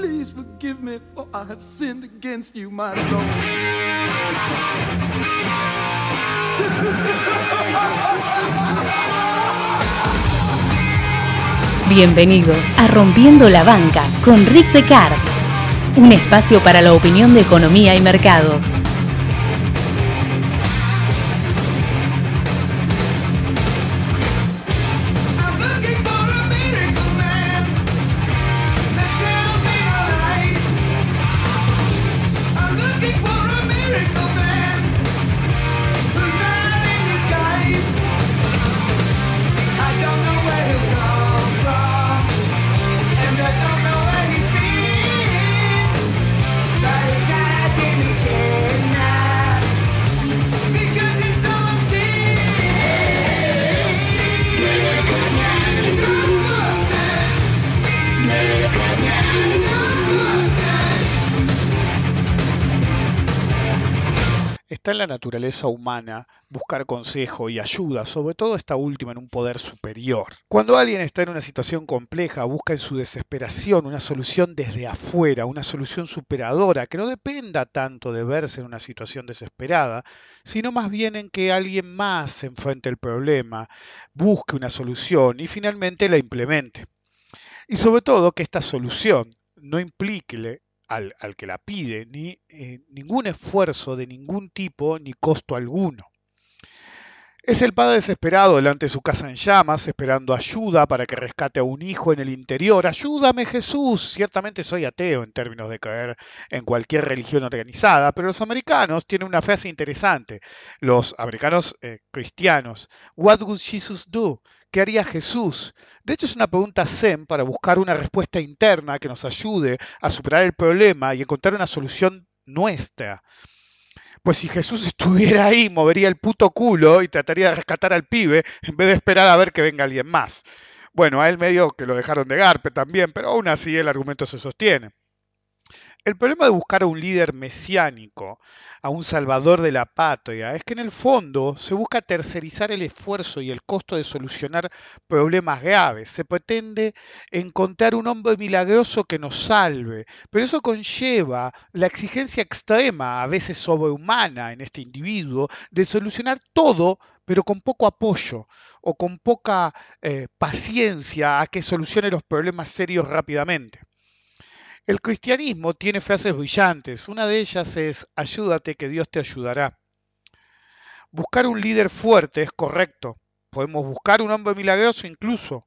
Please forgive me, for I have sinned against you, my Lord. Bienvenidos a Rompiendo la Banca con Rick Descartes, un espacio para la opinión de economía y mercados. Naturaleza humana buscar consejo y ayuda, sobre todo esta última en un poder superior. Cuando alguien está en una situación compleja, busca en su desesperación una solución desde afuera, una solución superadora, que no dependa tanto de verse en una situación desesperada, sino más bien en que alguien más enfrente el problema, busque una solución y finalmente la implemente. Y sobre todo que esta solución no implique al, al que la pide ni eh, ningún esfuerzo de ningún tipo ni costo alguno. Es el padre desesperado delante de su casa en llamas, esperando ayuda para que rescate a un hijo en el interior. Ayúdame Jesús. Ciertamente soy ateo en términos de creer en cualquier religión organizada, pero los americanos tienen una frase interesante. Los americanos eh, cristianos. What would Jesus do? ¿Qué haría Jesús? De hecho, es una pregunta zen para buscar una respuesta interna que nos ayude a superar el problema y encontrar una solución nuestra. Pues si Jesús estuviera ahí, movería el puto culo y trataría de rescatar al pibe en vez de esperar a ver que venga alguien más. Bueno, a él medio que lo dejaron de garpe también, pero aún así el argumento se sostiene. El problema de buscar a un líder mesiánico, a un salvador de la patria, es que en el fondo se busca tercerizar el esfuerzo y el costo de solucionar problemas graves. Se pretende encontrar un hombre milagroso que nos salve, pero eso conlleva la exigencia extrema, a veces sobrehumana en este individuo, de solucionar todo pero con poco apoyo o con poca eh, paciencia a que solucione los problemas serios rápidamente. El cristianismo tiene frases brillantes. Una de ellas es, ayúdate que Dios te ayudará. Buscar un líder fuerte es correcto. Podemos buscar un hombre milagroso incluso.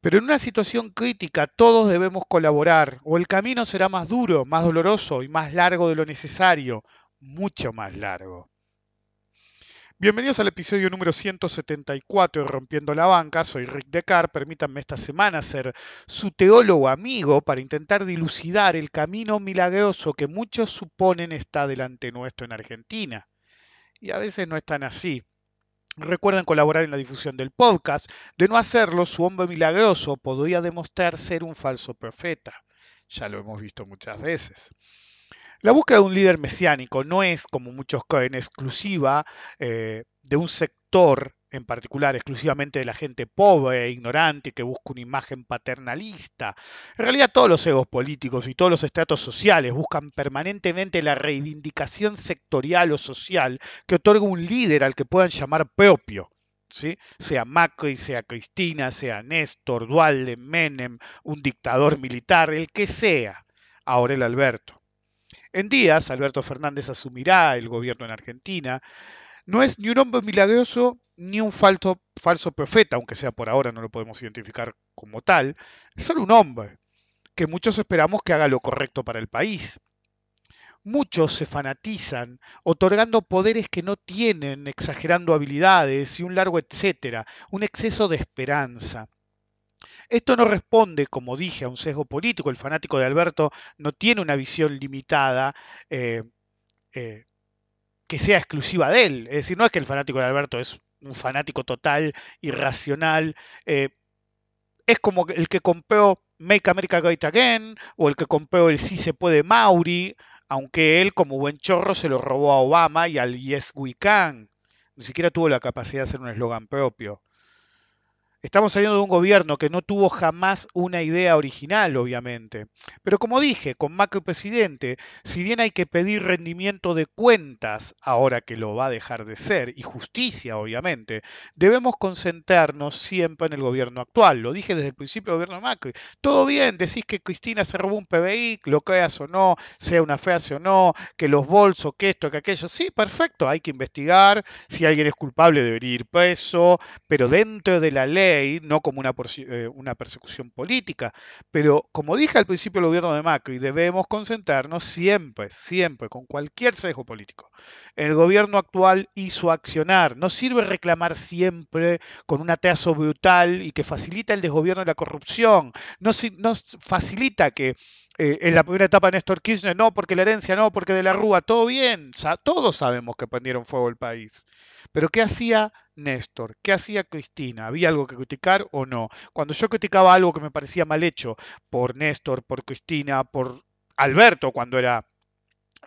Pero en una situación crítica todos debemos colaborar o el camino será más duro, más doloroso y más largo de lo necesario, mucho más largo. Bienvenidos al episodio número 174 de Rompiendo la Banca. Soy Rick Decar. Permítanme esta semana ser su teólogo amigo para intentar dilucidar el camino milagroso que muchos suponen está delante nuestro en Argentina. Y a veces no es tan así. Recuerden colaborar en la difusión del podcast. De no hacerlo, su hombre milagroso podría demostrar ser un falso profeta. Ya lo hemos visto muchas veces. La búsqueda de un líder mesiánico no es, como muchos creen, exclusiva eh, de un sector en particular, exclusivamente de la gente pobre e ignorante que busca una imagen paternalista. En realidad todos los egos políticos y todos los estratos sociales buscan permanentemente la reivindicación sectorial o social que otorga un líder al que puedan llamar propio. ¿Sí? sea Macri, sea Cristina, sea Néstor, Dualde, Menem, un dictador militar, el que sea, ahora el Alberto. En días, Alberto Fernández asumirá el gobierno en Argentina. No es ni un hombre milagroso ni un falso, profeta, aunque sea por ahora no lo podemos identificar como tal. Es solo un hombre que muchos esperamos que haga lo correcto para el país. Muchos se fanatizan, otorgando poderes que no tienen, exagerando habilidades y un largo etcétera, un exceso de esperanza. Esto no responde, como dije, a un sesgo político. El fanático de Alberto no tiene una visión limitada eh, eh, que sea exclusiva de él. Es decir, no es que el fanático de Alberto es un fanático total, irracional. eh, es como el que compró Make America Great Again o el que compró el Sí se puede Mauri, aunque él como buen chorro se lo robó a Obama y al Yes We Can. Ni siquiera tuvo la capacidad de hacer un eslogan propio. Estamos saliendo de un gobierno que no tuvo jamás una idea original, obviamente. Pero como dije, con Macri presidente, si bien hay que pedir rendimiento de cuentas, ahora que lo va a dejar de ser, y justicia, obviamente, debemos concentrarnos siempre en el gobierno actual. Lo dije desde el principio del gobierno de Macri. Todo bien, decís que Cristina se robó un PBI, lo creas o no, sea una fea o no, que los bolsos, que esto, que aquello. Sí, perfecto, hay que investigar. Si alguien es culpable, debería ir preso, pero dentro de la ley no como una, eh, una persecución política. Pero como dije al principio del gobierno de Macri, debemos concentrarnos siempre, siempre, con cualquier sesgo político. El gobierno actual hizo accionar. No sirve reclamar siempre con un ateazo brutal y que facilita el desgobierno y la corrupción. No, no facilita que eh, en la primera etapa de Néstor Kirchner, no, porque la herencia no, porque de la Rúa, todo bien, todos sabemos que prendieron fuego el país. Pero ¿qué hacía Néstor? ¿Qué hacía Cristina? ¿Había algo que criticar o no? Cuando yo criticaba algo que me parecía mal hecho por Néstor, por Cristina, por Alberto, cuando era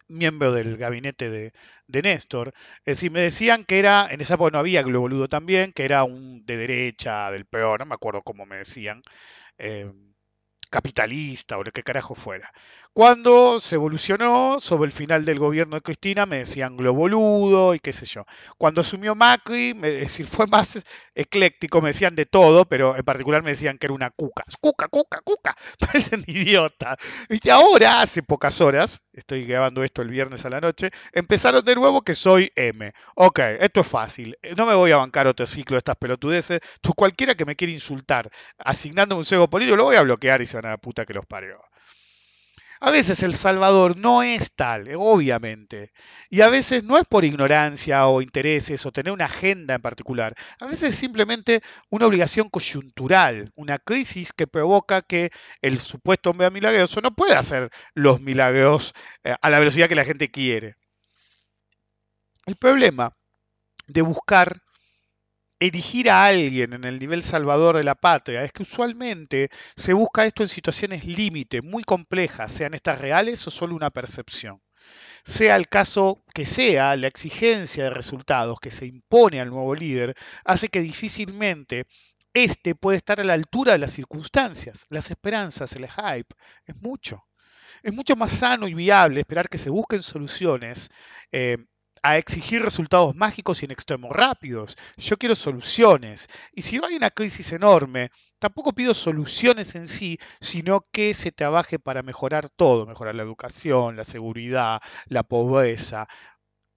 miembro del gabinete de, Néstor, es me decían que era, en esa época no había Globoludo también, que era un de derecha, del peor, no me acuerdo cómo me decían. Eh, capitalista o lo que carajo fuera. Cuando se evolucionó sobre el final del gobierno de Cristina me decían globoludo y qué sé yo. Cuando asumió Macri, me, decir, fue más ecléctico, me decían de todo, pero en particular me decían que era una cuca. Cuca, cuca, cuca. Parecen idiota. Y ahora, hace pocas horas, estoy grabando esto el viernes a la noche, empezaron de nuevo que soy M. Ok, esto es fácil. No me voy a bancar otro ciclo de estas pelotudeces. Tú cualquiera que me quiera insultar asignando un cego político, lo voy a bloquear y se van a la puta que los parió. A veces El Salvador no es tal, obviamente. Y a veces no es por ignorancia o intereses o tener una agenda en particular. A veces es simplemente una obligación coyuntural, una crisis que provoca que el supuesto hombre milagroso no pueda hacer los milagros eh, a la velocidad que la gente quiere. El problema de buscar erigir a alguien en el nivel salvador de la patria es que usualmente se busca esto en situaciones límite, muy complejas, sean estas reales o solo una percepción. Sea el caso que sea, la exigencia de resultados que se impone al nuevo líder hace que difícilmente éste puede estar a la altura de las circunstancias, las esperanzas, el hype, es mucho. Es mucho más sano y viable esperar que se busquen soluciones eh, a exigir resultados mágicos y en extremos rápidos. Yo quiero soluciones. Y si no hay una crisis enorme, tampoco pido soluciones en sí, sino que se trabaje para mejorar todo, mejorar la educación, la seguridad, la pobreza.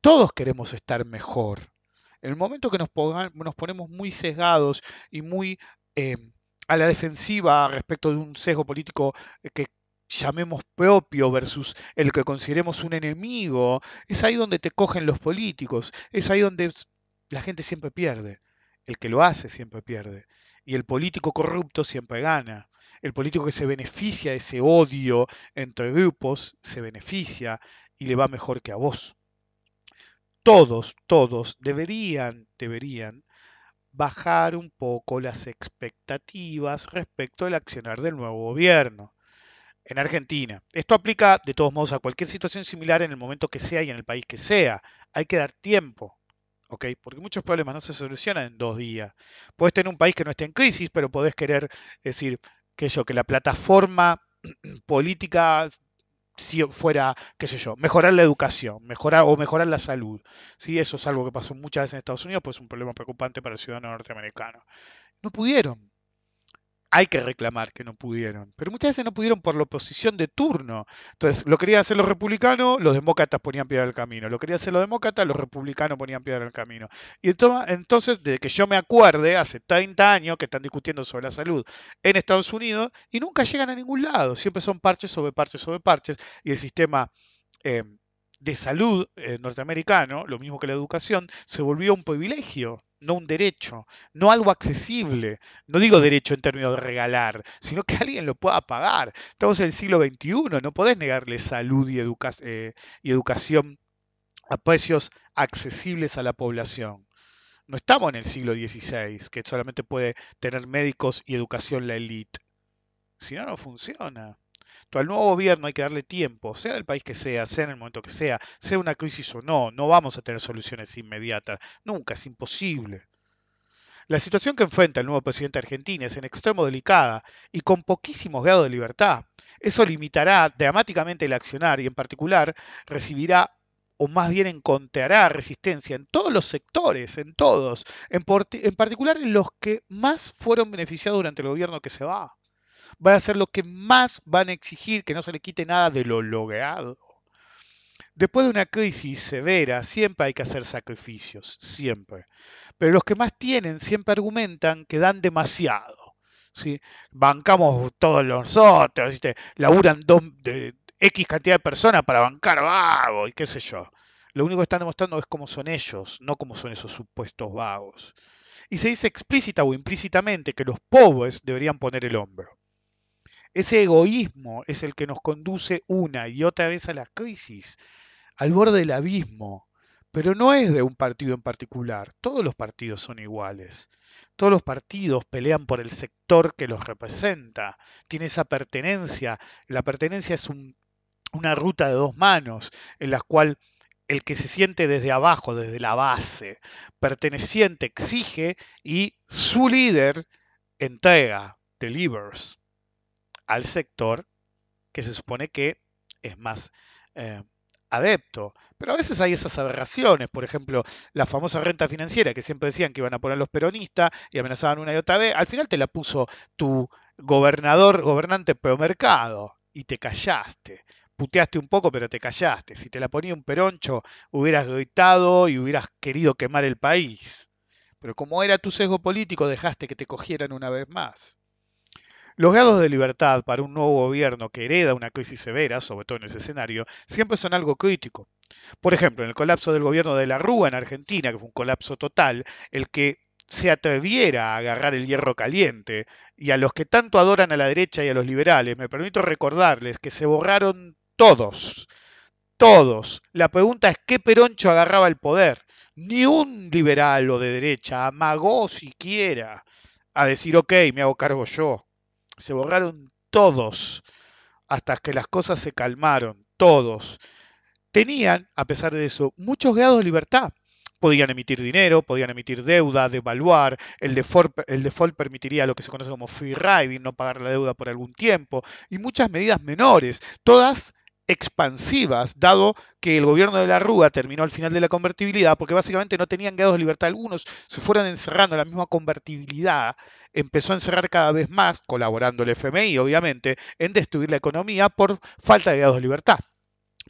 Todos queremos estar mejor. En el momento que nos, ponemos muy sesgados y muy eh, a la defensiva respecto de un sesgo político que llamemos propio versus el que consideremos un enemigo, es ahí donde te cogen los políticos, es ahí donde la gente siempre pierde, el que lo hace siempre pierde, y el político corrupto siempre gana. El político que se beneficia de ese odio entre grupos se beneficia y le va mejor que a vos. Todos, todos deberían, deberían bajar un poco las expectativas respecto al accionar del nuevo gobierno en Argentina. Esto aplica de todos modos a cualquier situación similar en el momento que sea y en el país que sea. Hay que dar tiempo. ¿ok? Porque muchos problemas no se solucionan en dos días. Puedes tener un país que no esté en crisis, pero podés querer decir que yo, que la plataforma política si fuera, qué sé yo, mejorar la educación, mejorar o mejorar la salud. ¿sí? Eso es algo que pasó muchas veces en Estados Unidos, pues es un problema preocupante para el ciudadano norteamericano. No pudieron hay que reclamar que no pudieron, pero muchas veces no pudieron por la oposición de turno. Entonces, lo querían hacer los republicanos, los demócratas ponían piedra el camino. Lo querían hacer los demócratas, los republicanos ponían piedra el camino. Y entonces, desde que yo me acuerde, hace 30 años que están discutiendo sobre la salud en Estados Unidos y nunca llegan a ningún lado. Siempre son parches sobre parches sobre parches y el sistema... Eh, de salud eh, norteamericano, lo mismo que la educación, se volvió un privilegio no un derecho, no algo accesible. No digo derecho en términos de regalar, sino que alguien lo pueda pagar. Estamos en el siglo XXI, no podés negarle salud y, eh, y educación a precios accesibles a la población. No estamos en el siglo XVI, que solamente puede tener médicos y educación la élite. Si no, no funciona. Al nuevo gobierno hay que darle tiempo, sea del país que sea, sea en el momento que sea, sea una crisis o no, no vamos a tener soluciones inmediatas, nunca, es imposible. La situación que enfrenta el nuevo presidente argentino es en extremo delicada y con poquísimos grados de libertad. Eso limitará dramáticamente el accionar y en particular recibirá o más bien encontrará resistencia en todos los sectores, en todos, en particular en los que más fueron beneficiados durante el gobierno que se va. Van a ser los que más van a exigir que no se le quite nada de lo logrado. Después de una crisis severa, siempre hay que hacer sacrificios, siempre. Pero los que más tienen siempre argumentan que dan demasiado. ¿sí? Bancamos todos nosotros, ¿viste? laburan dos, de, X cantidad de personas para bancar vagos y qué sé yo. Lo único que están demostrando es cómo son ellos, no cómo son esos supuestos vagos. Y se dice explícita o implícitamente que los pobres deberían poner el hombro. Ese egoísmo es el que nos conduce una y otra vez a la crisis al borde del abismo, pero no es de un partido en particular, todos los partidos son iguales. Todos los partidos pelean por el sector que los representa, tiene esa pertenencia. La pertenencia es un, una ruta de dos manos en la cual el que se siente desde abajo, desde la base, perteneciente, exige y su líder entrega, delivers, al sector que se supone que es más eh, adepto. Pero a veces hay esas aberraciones, por ejemplo, la famosa renta financiera que siempre decían que iban a poner los peronistas y amenazaban una y otra vez, al final te la puso tu gobernador, gobernante mercado y te callaste. Puteaste un poco, pero te callaste. Si te la ponía un peroncho, hubieras gritado y hubieras querido quemar el país. Pero como era tu sesgo político, dejaste que te cogieran una vez más. Los grados de libertad para un nuevo gobierno que hereda una crisis severa, sobre todo en ese escenario, siempre son algo crítico. Por ejemplo, en el colapso del gobierno de la Rúa en Argentina, que fue un colapso total, el que se atreviera a agarrar el hierro caliente, y a los que tanto adoran a la derecha y a los liberales, me permito recordarles que se borraron todos, todos. La pregunta es qué Peroncho agarraba el poder. Ni un liberal o de derecha amagó siquiera a decir, ok, me hago cargo yo se borraron todos hasta que las cosas se calmaron, todos. Tenían, a pesar de eso, muchos grados de libertad. Podían emitir dinero, podían emitir deuda, devaluar, el default, el default permitiría lo que se conoce como free riding, no pagar la deuda por algún tiempo, y muchas medidas menores, todas expansivas, dado que el gobierno de la Rúa terminó al final de la convertibilidad, porque básicamente no tenían grados de libertad algunos, se fueron encerrando la misma convertibilidad, empezó a encerrar cada vez más, colaborando el FMI obviamente, en destruir la economía por falta de grados de libertad.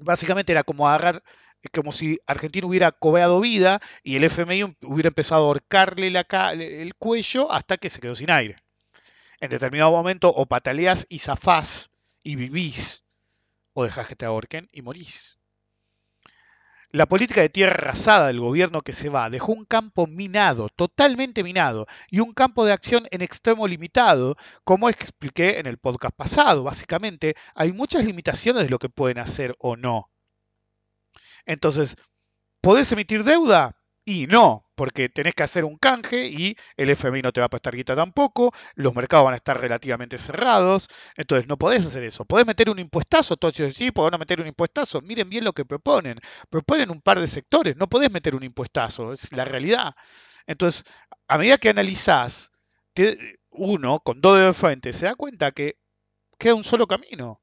Básicamente era como agarrar como si Argentina hubiera cobeado vida y el FMI hubiera empezado a ahorcarle el cuello hasta que se quedó sin aire. En determinado momento o pataleás y zafás y vivís o dejás que te ahorquen y morís. La política de tierra arrasada del gobierno que se va dejó un campo minado, totalmente minado, y un campo de acción en extremo limitado, como expliqué en el podcast pasado. Básicamente, hay muchas limitaciones de lo que pueden hacer o no. Entonces, ¿podés emitir deuda? Y no, porque tenés que hacer un canje y el FMI no te va a prestar guita tampoco, los mercados van a estar relativamente cerrados, entonces no podés hacer eso. Podés meter un impuestazo, dicen, sí, podés meter un impuestazo, miren bien lo que proponen, proponen un par de sectores, no podés meter un impuestazo, es la realidad. Entonces, a medida que analizás, uno con dos de frente se da cuenta que queda un solo camino,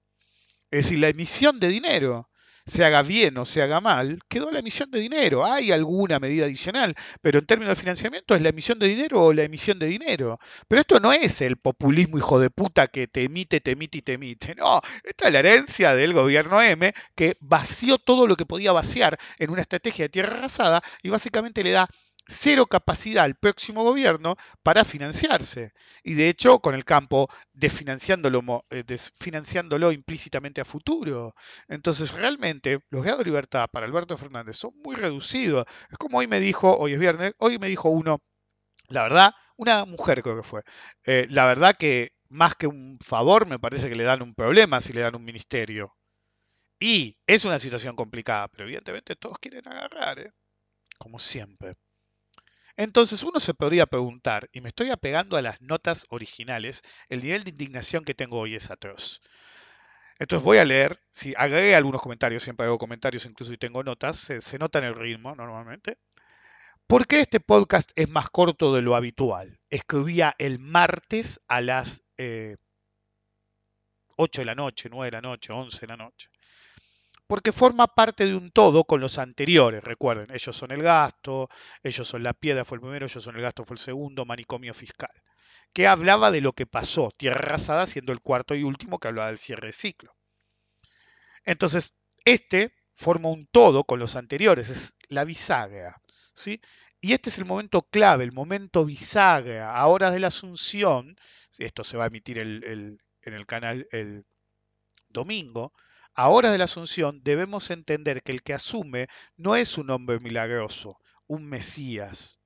es decir, la emisión de dinero se haga bien o se haga mal, quedó la emisión de dinero. Hay alguna medida adicional, pero en términos de financiamiento es la emisión de dinero o la emisión de dinero. Pero esto no es el populismo hijo de puta que te emite, te emite y te emite. No, esta es la herencia del gobierno M que vació todo lo que podía vaciar en una estrategia de tierra arrasada y básicamente le da cero capacidad al próximo gobierno para financiarse. Y de hecho, con el campo eh, desfinanciándolo implícitamente a futuro. Entonces, realmente, los grados de libertad para Alberto Fernández son muy reducidos. Es como hoy me dijo, hoy es viernes, hoy me dijo uno, la verdad, una mujer creo que fue, eh, la verdad que más que un favor, me parece que le dan un problema si le dan un ministerio. Y es una situación complicada, pero evidentemente todos quieren agarrar, ¿eh? como siempre. Entonces uno se podría preguntar, y me estoy apegando a las notas originales, el nivel de indignación que tengo hoy es atroz. Entonces voy a leer, si agregué algunos comentarios, siempre hago comentarios incluso y tengo notas, se, nota en el ritmo normalmente. ¿Por qué este podcast es más corto de lo habitual? Escribía el martes a las eh, 8 de la noche, 9 de la noche, 11 de la noche. Porque forma parte de un todo con los anteriores, recuerden, ellos son el gasto, ellos son la piedra, fue el primero, ellos son el gasto, fue el segundo, manicomio fiscal, que hablaba de lo que pasó, tierra arrasada siendo el cuarto y último que hablaba del cierre de ciclo. Entonces, este forma un todo con los anteriores, es la bisagra, ¿sí? Y este es el momento clave, el momento bisagra, a de la Asunción, esto se va a emitir en el canal el domingo, a horas de la Asunción debemos entender que el que asume no es un hombre milagroso, un Mesías.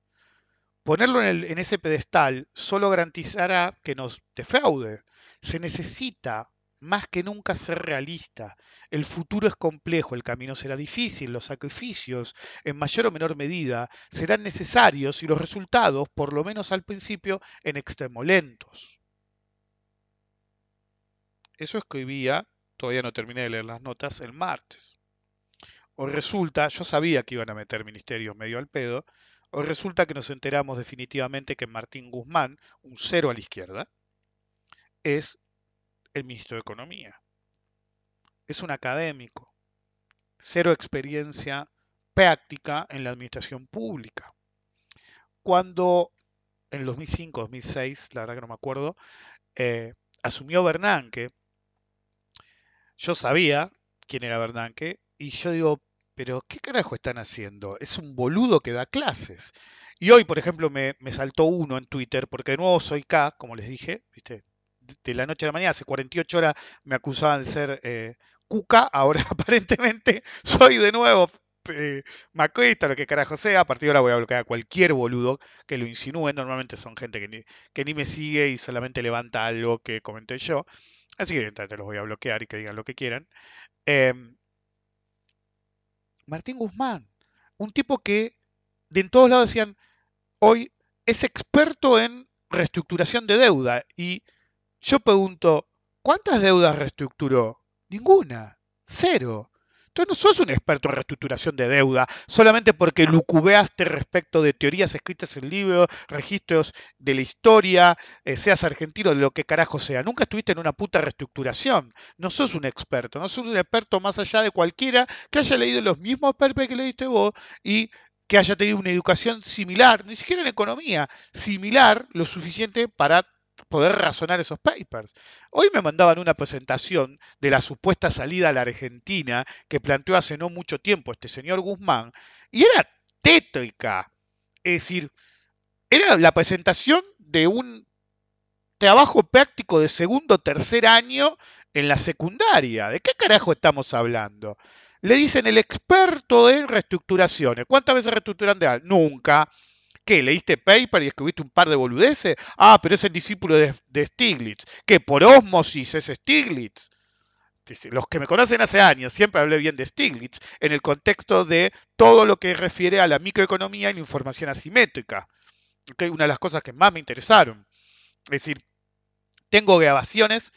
Ponerlo en, en ese pedestal solo garantizará que nos defraude. Se necesita más que nunca ser realista. El futuro es complejo, el camino será difícil, los sacrificios, en mayor o menor medida, serán necesarios y los resultados, por lo menos al principio, en extremo lentos. Eso escribía, todavía no terminé de leer las notas, el martes. O resulta, yo sabía que iban a meter ministerios medio al pedo, o resulta que nos enteramos definitivamente que Martín Guzmán, un cero a la izquierda, es el ministro de Economía. Es un académico, cero experiencia práctica en la administración pública. Cuando en el 2005, 2006, la verdad que no me acuerdo, eh, asumió Bernanke, yo sabía quién era Bernanke y yo digo, pero ¿qué carajo están haciendo? Es un boludo que da clases. Y hoy, por ejemplo, me, me saltó uno en Twitter, porque de nuevo soy K, como les dije, ¿viste? De, la noche a la mañana, hace 48 horas me acusaban de ser eh, cuca, ahora aparentemente soy de nuevo eh, macrista, lo que carajo sea, a partir de ahora voy a bloquear a cualquier boludo que lo insinúe, normalmente son gente que ni, que ni me sigue y solamente levanta algo que comenté yo, así que evidentemente los voy a bloquear y que digan lo que quieran. Em, Martín Guzmán, un tipo que de en todos lados decían, hoy es experto en reestructuración de deuda. Y yo pregunto, ¿cuántas deudas reestructuró? Ninguna, cero. Entonces no sos un experto en reestructuración de deuda solamente porque lucubeaste respecto de teorías escritas en libros, registros de la historia, eh, seas argentino, de lo que carajo sea. Nunca estuviste en una puta reestructuración. No sos un experto, no sos un experto más allá de cualquiera que haya leído los mismos papers que leíste vos y que haya tenido una educación similar, ni siquiera en economía, similar lo suficiente para poder razonar esos papers. Hoy me mandaban una presentación de la supuesta salida a la Argentina que planteó hace no mucho tiempo este señor Guzmán y era tétrica. Es decir, era la presentación de un trabajo práctico de segundo o tercer año en la secundaria. ¿De qué carajo estamos hablando? Le dicen el experto en reestructuraciones. ¿Cuántas veces reestructuran de algo? Nunca. ¿Qué? ¿Leíste paper y escribiste un par de boludeces? Ah, pero es el discípulo de, Stiglitz. ¿Qué? ¿Por osmosis es Stiglitz? Los que me conocen hace años, siempre hablé bien de Stiglitz en el contexto de todo lo que refiere a la microeconomía y la información asimétrica. ¿Ok? Una de las cosas que más me interesaron. Es decir, tengo grabaciones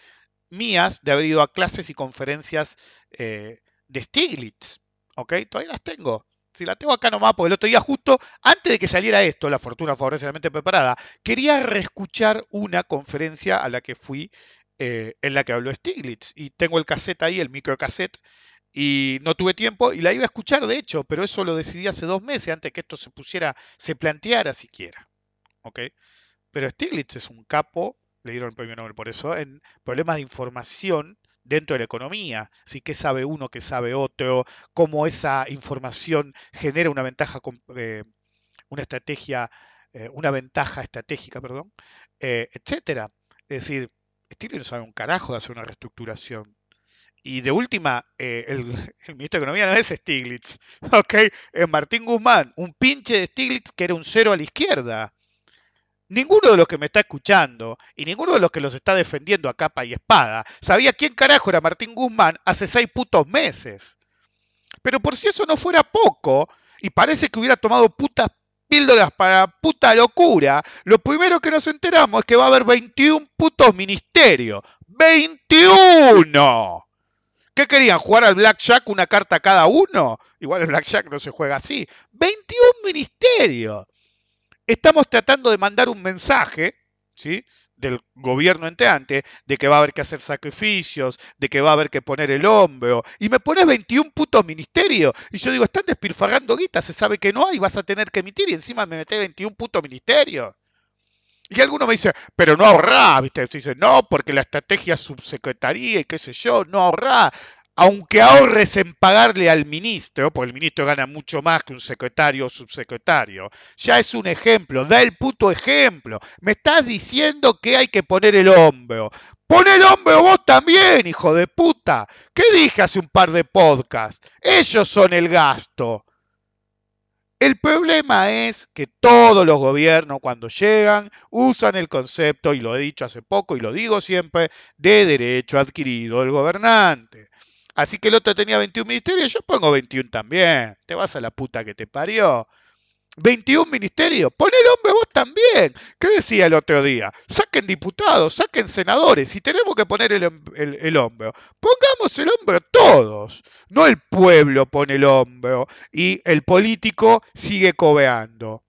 mías de haber ido a clases y conferencias eh, de Stiglitz. Todavía las tengo. Si la tengo acá nomás, porque el otro día, justo antes de que saliera esto, la fortuna favoreceramente preparada, quería reescuchar una conferencia a la que fui, eh, en la que habló Stiglitz. Y tengo el cassette ahí, el microcassette, y no tuve tiempo y la iba a escuchar, de hecho, pero eso lo decidí hace dos meses, antes que esto se pusiera, se planteara siquiera. ¿Ok? Pero Stiglitz es un capo, le dieron el premio Nobel por eso, en problemas de información dentro de la economía. ¿sí? ¿Qué sabe uno, qué sabe otro? Cómo esa información genera una ventaja, eh, una estrategia, eh, una ventaja estratégica, perdón, eh, etcétera. Es decir, Stiglitz no sabe un carajo de hacer una reestructuración. Y de última, eh, el, el ministro de Economía no es Stiglitz, ¿ok? Es Martín Guzmán, un pinche de Stiglitz que era un cero a la izquierda. Ninguno de los que me está escuchando y ninguno de los que los está defendiendo a capa y espada sabía quién carajo era Martín Guzmán hace seis putos meses. Pero por si eso no fuera poco, y parece que hubiera tomado putas píldoras para puta locura, lo primero que nos enteramos es que va a haber 21 putos ministerios. ¡21! ¿Qué querían? ¿Jugar al Blackjack una carta cada uno? Igual el Blackjack no se juega así. 21 ministerios. Estamos tratando de mandar un mensaje, ¿sí? del gobierno entrante, de que va a haber que hacer sacrificios, de que va a haber que poner el hombro, y me pones 21 putos ministerios, y yo digo, están despilfarrando guita, se sabe que no hay, vas a tener que emitir, y encima me metes 21 putos ministerios. Y alguno me dice, pero no ahorrá, ¿viste? Dice, no, porque la estrategia subsecretaría y qué sé yo, no ahorrá. Aunque ahorres en pagarle al ministro, porque el ministro gana mucho más que un secretario o subsecretario, ya es un ejemplo, da el puto ejemplo. Me estás diciendo que hay que poner el hombro. Pon el hombro vos también, hijo de puta. ¿Qué dije hace un par de podcasts? Ellos son el gasto. El problema es que todos los gobiernos cuando llegan usan el concepto, y lo he dicho hace poco y lo digo siempre, de derecho adquirido del gobernante. Así que el otro tenía 21 ministerios, yo pongo 21 también. Te vas a la puta que te parió. 21 ministerios, pon el hombre vos también. ¿Qué decía el otro día? Saquen diputados, saquen senadores, si tenemos que poner el, el, el hombro, pongamos el hombro todos. No el pueblo pone el hombro y el político sigue cobeando.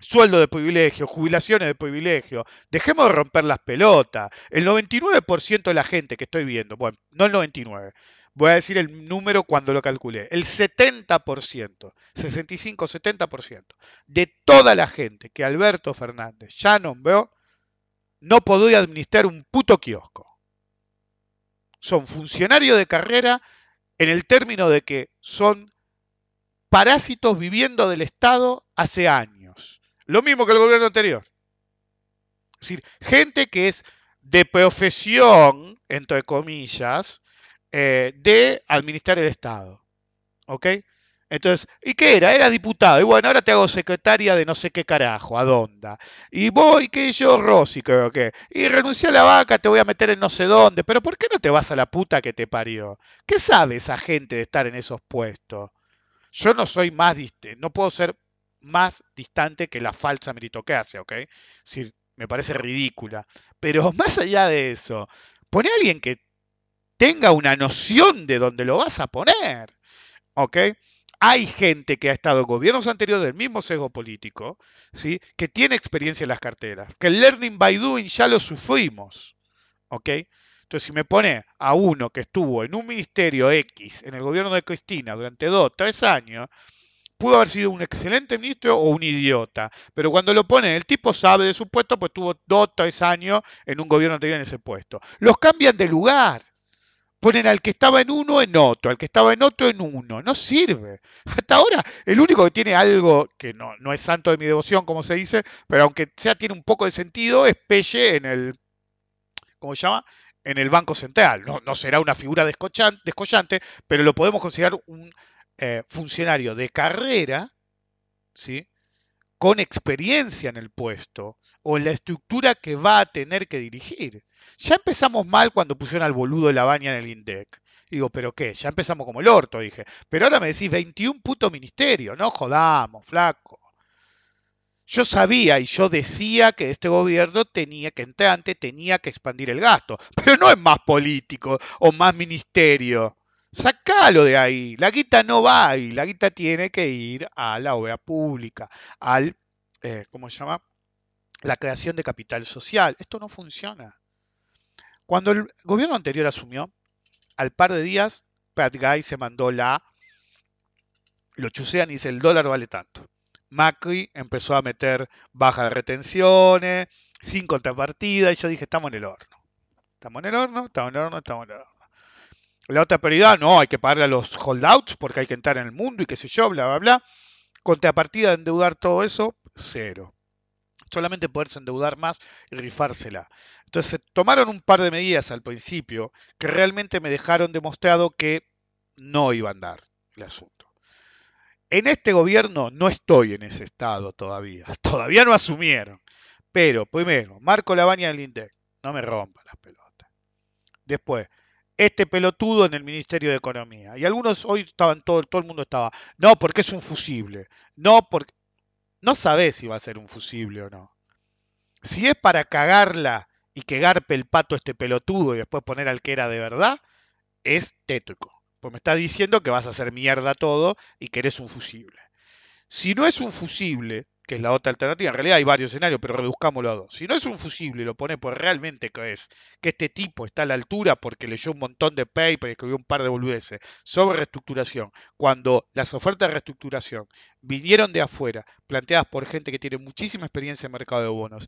Sueldo de privilegio, jubilaciones de privilegio. Dejemos de romper las pelotas. El 99% de la gente que estoy viendo, bueno, no el 99%, voy a decir el número cuando lo calculé, el 70%, 65-70% de toda la gente que Alberto Fernández ya nombró, no podría administrar un puto kiosco. Son funcionarios de carrera en el término de que son parásitos viviendo del Estado hace años. Lo mismo que el gobierno anterior. Es decir, gente que es de profesión, entre comillas, eh, de administrar el Estado. ¿Ok? Entonces, ¿y qué era? Era diputado. Y bueno, ahora te hago secretaria de no sé qué carajo, Adonda. Y voy, que yo, Rosy, creo que. Y renuncié a la vaca, te voy a meter en no sé dónde. Pero ¿por qué no te vas a la puta que te parió? ¿Qué sabe esa gente de estar en esos puestos? Yo no soy más, no puedo ser más distante que la falsa meritocracia, ¿ok? Es decir, me parece ridícula. Pero más allá de eso, pone a alguien que tenga una noción de dónde lo vas a poner. ¿Ok? Hay gente que ha estado en gobiernos anteriores del mismo sesgo político, ¿sí? que tiene experiencia en las carteras, que el learning by doing ya lo sufrimos. ¿Ok? Entonces, si me pone a uno que estuvo en un ministerio X en el gobierno de Cristina durante dos, tres años, pudo haber sido un excelente ministro o un idiota. Pero cuando lo pone, el tipo sabe de su puesto, pues tuvo dos, tres años en un gobierno anterior en ese puesto. Los cambian de lugar ponen al que estaba en uno en otro, al que estaba en otro en uno. No sirve. Hasta ahora, el único que tiene algo que no, no es santo de mi devoción, como se dice, pero aunque sea tiene un poco de sentido, es Pelle en el. ¿Cómo se llama? En el Banco Central. No, no será una figura descollante, pero lo podemos considerar un eh, funcionario de carrera, ¿sí? Con experiencia en el puesto o en la estructura que va a tener que dirigir. Ya empezamos mal cuando pusieron al boludo la baña en el INDEC. Digo, ¿pero qué? Ya empezamos como el orto, dije. Pero ahora me decís 21 puto ministerio. No jodamos, flaco. Yo sabía y yo decía que este gobierno tenía que entrante tenía que expandir el gasto, pero no es más político o más ministerio. Sacalo de ahí. La guita no va ahí. La guita tiene que ir a la obra pública, al, eh, ¿cómo se llama? La creación de capital social. Esto no funciona. Cuando el gobierno anterior asumió, al par de días, Pat Guy se mandó la. Lo chusean y dice: el dólar vale tanto. Macri empezó a meter bajas de retenciones, sin contrapartida, y yo dije: estamos en el horno. Estamos en el horno, estamos en el horno, estamos en el horno. La otra prioridad, no, hay que pagarle a los holdouts porque hay que entrar en el mundo y qué sé yo, bla, bla, bla. Contrapartida de endeudar todo eso, cero solamente poderse endeudar más y rifársela. Entonces se tomaron un par de medidas al principio que realmente me dejaron demostrado que no iba a andar el asunto. En este gobierno no estoy en ese estado todavía. Todavía no asumieron. Pero, primero, Marco Labaña del INDEC. No me rompa las pelotas. Después, este pelotudo en el Ministerio de Economía. Y algunos hoy estaban, todo, todo el mundo estaba, no, porque es un fusible. No, porque no sabés si va a ser un fusible o no. Si es para cagarla y que garpe el pato este pelotudo y después poner al que era de verdad, es tétrico. Pues me está diciendo que vas a hacer mierda todo y que eres un fusible. Si no es un fusible, que es la otra alternativa, en realidad hay varios escenarios, pero reduzcámoslo a dos. Si no es un fusible y lo pone por realmente que es que este tipo está a la altura porque leyó un montón de papers y escribió un par de boludeces sobre reestructuración, cuando las ofertas de reestructuración vinieron de afuera, planteadas por gente que tiene muchísima experiencia en mercado de bonos,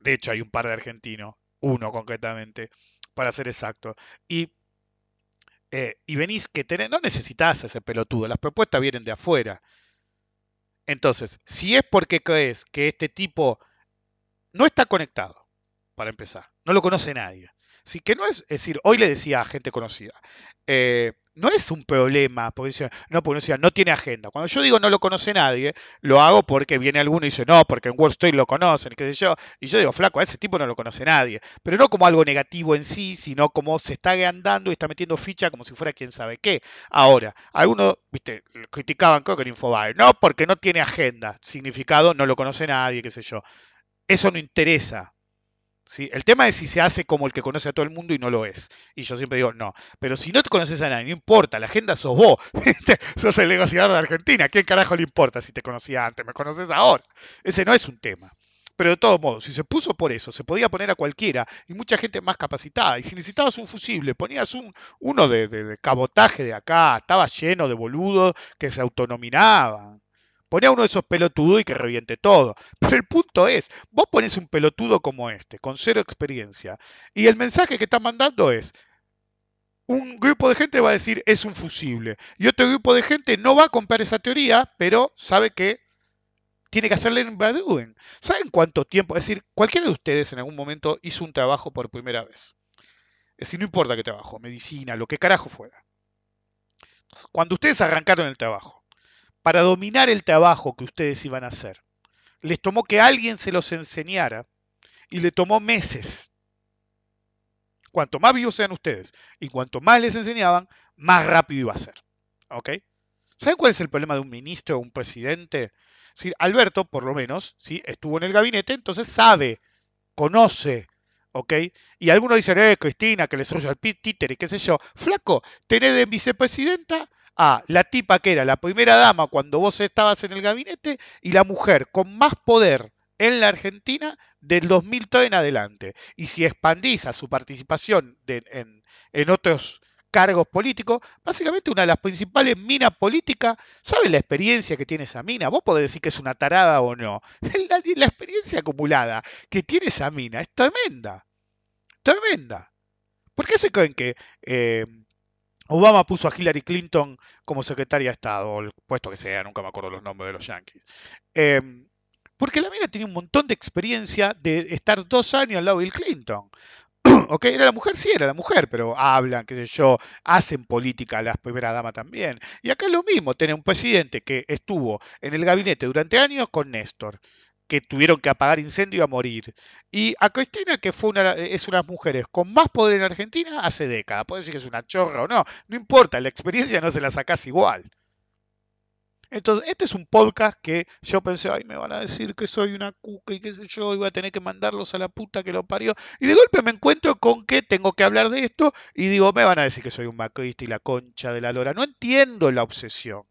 de hecho hay un par de argentinos, uno concretamente, para ser exacto, y eh, y venís que tenés, no necesitas ese pelotudo, las propuestas vienen de afuera. Entonces, si es porque crees que este tipo no está conectado, para empezar, no lo conoce nadie. Así que no es, es decir, hoy le decía a gente conocida, eh, no es un problema, porque no, no tiene agenda. Cuando yo digo no lo conoce nadie, lo hago porque viene alguno y dice, no, porque en Wall Street lo conocen, qué sé yo. Y yo digo, flaco, a ese tipo no lo conoce nadie. Pero no como algo negativo en sí, sino como se está andando y está metiendo ficha como si fuera quién sabe qué. Ahora, algunos, viste, criticaban creo que en Infobae, no, porque no tiene agenda. Significado, no lo conoce nadie, qué sé yo. Eso no interesa, ¿sí? El tema es si se hace como el que conoce a todo el mundo y no lo es. Y yo siempre digo, no. Pero si no te conoces a nadie, no importa, la agenda sos vos. sos el negociador de Argentina. ¿A quién carajo le importa si te conocía antes? Me conoces ahora. Ese no es un tema. Pero de todos modos, si se puso por eso, se podía poner a cualquiera y mucha gente más capacitada. Y si necesitabas un fusible, ponías un, uno de, de- de cabotaje de acá, estaba lleno de boludos que se autonominaban. Ponía uno de esos pelotudos y que reviente todo. Pero el punto es, vos pones un pelotudo como este, con cero experiencia, y el mensaje que está mandando es, un grupo de gente va a decir es un fusible, y otro grupo de gente no va a comprar esa teoría, pero sabe que tiene que hacerle en Baduen. ¿Saben cuánto tiempo? Es decir, cualquiera de ustedes en algún momento hizo un trabajo por primera vez. Es decir, no importa qué trabajo, medicina, lo que carajo fuera. Cuando ustedes arrancaron el trabajo, para dominar el trabajo que ustedes iban a hacer, les tomó que alguien se los enseñara y le tomó meses. Cuanto más vivos sean ustedes y cuanto más les enseñaban, más rápido iba a ser. ¿Ok? ¿Saben cuál es el problema de un ministro o un presidente? Sí, Alberto, por lo menos, ¿sí? estuvo en el gabinete, entonces sabe, conoce, ¿ok? Y algunos dicen, eh, Cristina, que le soy al títere, qué sé yo. Flaco, tenés de vicepresidenta a la tipa que era la primera dama cuando vos estabas en el gabinete y la mujer con más poder en la Argentina del 2003 en adelante. Y si expandís a su participación en, en otros cargos políticos, básicamente una de las principales minas políticas, ¿sabe la experiencia que tiene esa mina? Vos podés decir que es una tarada o no. La, la experiencia acumulada que tiene esa mina es tremenda. Tremenda. ¿Por qué se creen que eh, Obama puso a Hillary Clinton como secretaria de Estado, el puesto que sea, nunca me acuerdo los nombres de los yankees? Eh, porque la mina tenía un montón de experiencia de estar dos años al lado de Bill Clinton. ¿Ok? Era la mujer, sí, era la mujer, pero hablan, qué sé yo, hacen política las primeras damas también. Y acá es lo mismo, tener un presidente que estuvo en el gabinete durante años con Néstor, que tuvieron que apagar incendio y a morir. Y a Cristina, que fue una, es una de las mujeres con más poder en Argentina hace décadas. Puede decir que es una chorra o no, no importa, la experiencia no se la sacás igual. Entonces, este es un podcast que yo pensé, ay, me van a decir que soy una cuca y qué sé yo, y voy a tener que mandarlos a la puta que lo parió. Y de golpe me encuentro con que tengo que hablar de esto y digo, me van a decir que soy un macrista y la concha de la lora. No entiendo la obsesión.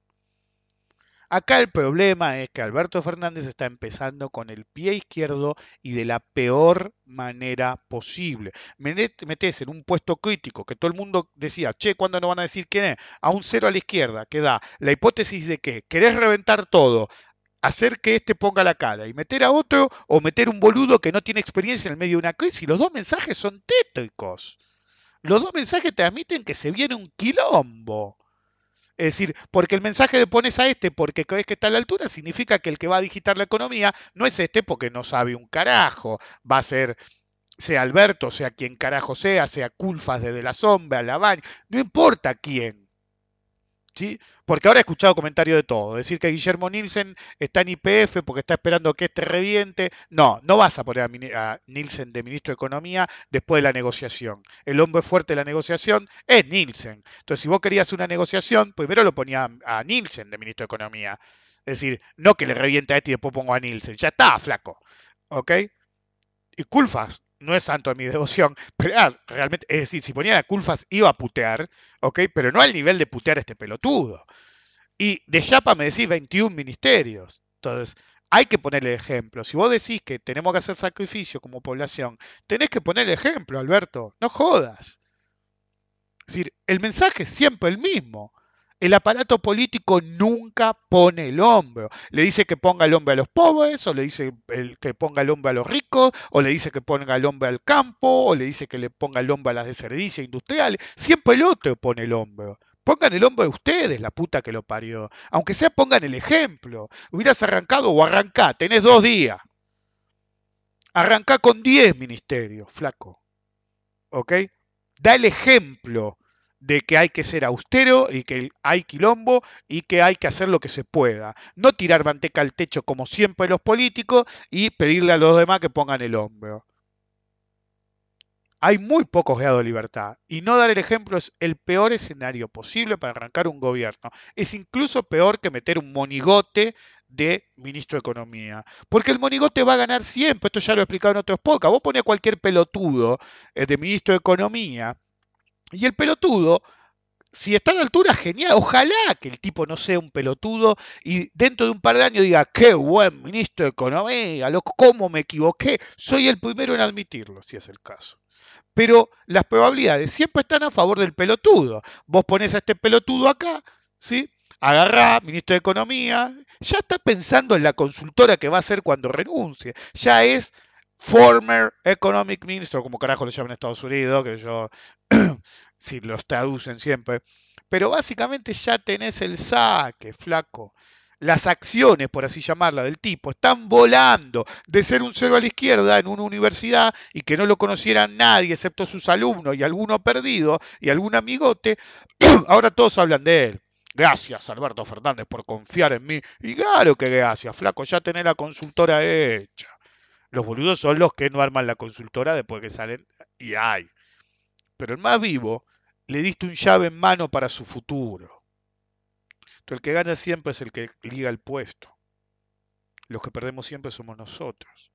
Acá el problema es que Alberto Fernández está empezando con el pie izquierdo y de la peor manera posible. Metes en un puesto crítico que todo el mundo decía, che, ¿cuándo no van a decir quién es? A un cero a la izquierda, que da la hipótesis de que querés reventar todo, hacer que este ponga la cara y meter a otro o meter un boludo que no tiene experiencia en el medio de una crisis. Los dos mensajes son tétricos. Los dos mensajes transmiten que se viene un quilombo. Es decir, porque el mensaje de pones a este porque crees que está a la altura significa que el que va a digitar la economía no es este porque no sabe un carajo. Va a ser, sea Alberto, sea quien carajo sea, sea Culfas desde la sombra, Laván, no importa quién. ¿Sí? Porque ahora he escuchado comentarios de todo. Decir que Guillermo Nielsen está en IPF porque está esperando que este reviente. No, no vas a poner a, a Nielsen de ministro de Economía después de la negociación. El hombre fuerte de la negociación es Nielsen. Entonces, si vos querías una negociación, primero lo ponía a Nielsen de ministro de Economía. Es decir, no que le reviente a este y después pongo a Nielsen. Ya está, flaco. ¿Ok? Y Culfas no es santo de mi devoción, pero ah, realmente, es decir, si ponía a Culfas iba a putear, ¿ok? Pero no al nivel de putear a este pelotudo. Y de Chapa me decís 21 ministerios. Entonces, hay que poner el ejemplo. Si vos decís que tenemos que hacer sacrificio como población, tenés que poner ejemplo, Alberto. No jodas. Es decir, el mensaje es siempre el mismo. El aparato político nunca pone el hombro. Le dice que ponga el hombro a los pobres, o le dice que ponga el hombro a los ricos, o le dice que ponga el hombro al campo, o le dice que le ponga el hombro a las de industriales. Siempre el otro pone el hombro. Pongan el hombro de ustedes, la puta que lo parió. Aunque sea pongan el ejemplo. Hubieras arrancado o arrancá, tenés dos días. Arrancá con 10 ministerios, flaco. ¿Ok? Da el ejemplo de que hay que ser austero y que hay quilombo y que hay que hacer lo que se pueda. No tirar manteca al techo como siempre los políticos y pedirle a los demás que pongan el hombro. Hay muy pocos grados de libertad y no dar el ejemplo es el peor escenario posible para arrancar un gobierno. Es incluso peor que meter un monigote de ministro de Economía. Porque el monigote va a ganar siempre, esto ya lo he explicado en otros podcasts. Vos ponés a cualquier pelotudo eh, de ministro de Economía y el pelotudo, si está a la altura, genial. Ojalá que el tipo no sea un pelotudo y dentro de un par de años diga, qué buen ministro de Economía, loco, cómo me equivoqué. Soy el primero en admitirlo, si es el caso. Pero las probabilidades siempre están a favor del pelotudo. Vos pones a este pelotudo acá, ¿sí? Agarrá, ministro de Economía, ya está pensando en la consultora que va a hacer cuando renuncie. Ya es former economic minister, como carajo lo llaman en Estados Unidos, que yo, si los traducen siempre. Pero básicamente ya tenés el saque, flaco. Las acciones, por así llamarla, del tipo están volando de ser un cero a la izquierda en una universidad y que no lo conociera nadie excepto sus alumnos y alguno perdido y algún amigote. Ahora todos hablan de él. Gracias, Alberto Fernández, por confiar en mí. Y claro que gracias, flaco, ya tenés la consultora hecha. Los boludos son los que no arman la consultora después que salen y hay. Pero el más vivo le diste un llave en mano para su futuro. Entonces, el que gana siempre es el que liga el puesto. Los que perdemos siempre somos nosotros.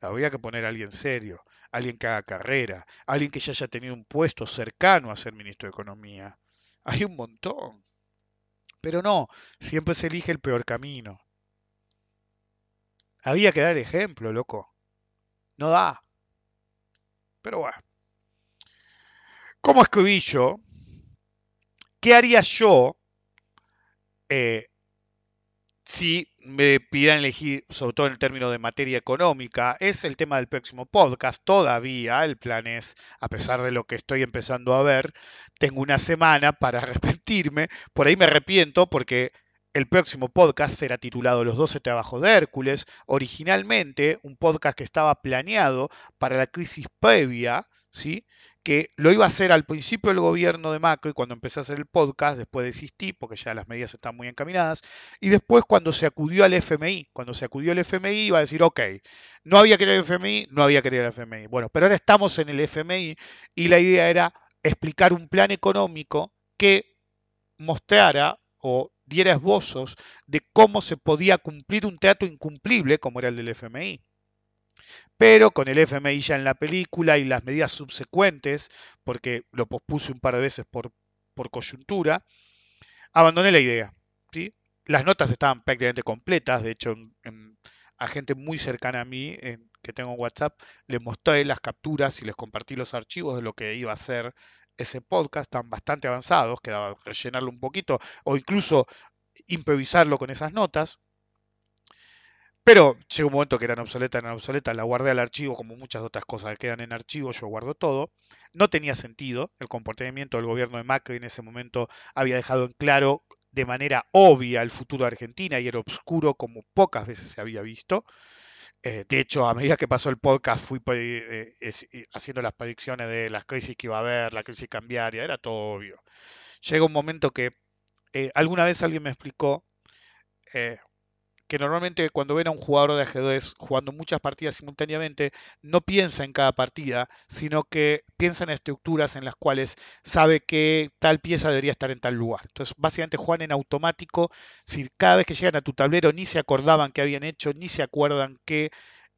Habría que poner a alguien serio, alguien que haga carrera, alguien que ya haya tenido un puesto cercano a ser ministro de Economía. Hay un montón. Pero no, siempre se elige el peor camino. Había que dar ejemplo, loco. No da. Pero bueno. ¿Cómo escribí yo? ¿Qué haría yo eh, si me pidieran elegir, sobre todo en el término de materia económica? Es el tema del próximo podcast. Todavía el plan es, a pesar de lo que estoy empezando a ver, tengo una semana para arrepentirme. Por ahí me arrepiento porque el próximo podcast será titulado Los 12 trabajos de Hércules. Originalmente, un podcast que estaba planeado para la crisis previa, ¿sí? que lo iba a hacer al principio del gobierno de Macri, cuando empecé a hacer el podcast, después desistí porque ya las medidas están muy encaminadas, y después cuando se acudió al FMI, cuando se acudió al FMI iba a decir, ok, no había que ir al FMI, no había que ir al FMI. Bueno, pero ahora estamos en el FMI y la idea era explicar un plan económico que mostrara o diera esbozos de cómo se podía cumplir un trato incumplible como era el del FMI. Pero con el FMI ya en la película y las medidas subsecuentes, porque lo pospuse un par de veces por, por coyuntura, abandoné la idea. ¿sí? Las notas estaban prácticamente completas, de hecho, a gente muy cercana a mí, en- que tengo en WhatsApp, les mostré las capturas y les compartí los archivos de lo que iba a ser ese podcast, están bastante avanzados, quedaba rellenarlo un poquito o incluso improvisarlo con esas notas. Pero llegó un momento que eran obsoletas, eran obsoletas, la guardé al archivo como muchas otras cosas que quedan en archivo, yo guardo todo. No tenía sentido, el comportamiento del gobierno de Macri en ese momento había dejado en claro de manera obvia el futuro de Argentina y era oscuro como pocas veces se había visto. Eh, de hecho, a medida que pasó el podcast fui eh, haciendo las predicciones de las crisis que iba a haber, la crisis cambiaria, era todo obvio. Llega un momento que eh, alguna vez alguien me explicó eh, que normalmente cuando ven a un jugador de ajedrez jugando muchas partidas simultáneamente, no piensa en cada partida, sino que piensa en estructuras en las cuales sabe que tal pieza debería estar en tal lugar. Entonces, básicamente juegan en automático, si cada vez que llegan a tu tablero ni se acordaban que habían hecho, ni se acuerdan que